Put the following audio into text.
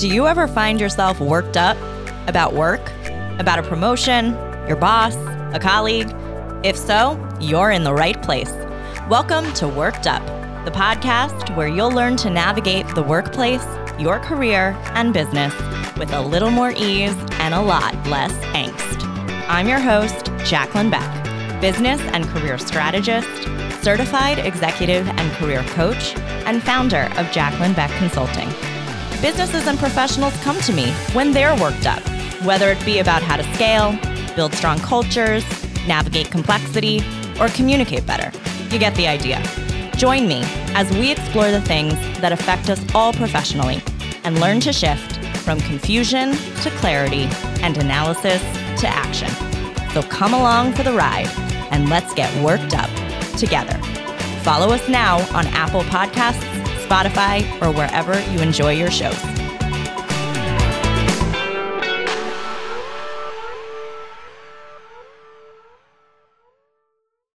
Do you ever find yourself worked up about work, about a promotion, your boss, a colleague? If so, you're in the right place. Welcome to Worked Up, the podcast where you'll learn to navigate the workplace, your career, and business with a little more ease and a lot less angst. I'm your host, Jaclyn Beck, business and career strategist, certified executive and career coach, and founder of Jaclyn Beck Consulting. Businesses and professionals come to me when they're worked up, whether it be about how to scale, build strong cultures, navigate complexity, or communicate better. You get the idea. Join me as we explore the things that affect us all professionally and learn to shift from confusion to clarity and analysis to action. So come along for the ride and let's get worked up together. Follow us now on Apple Podcasts Spotify, or wherever you enjoy your shows.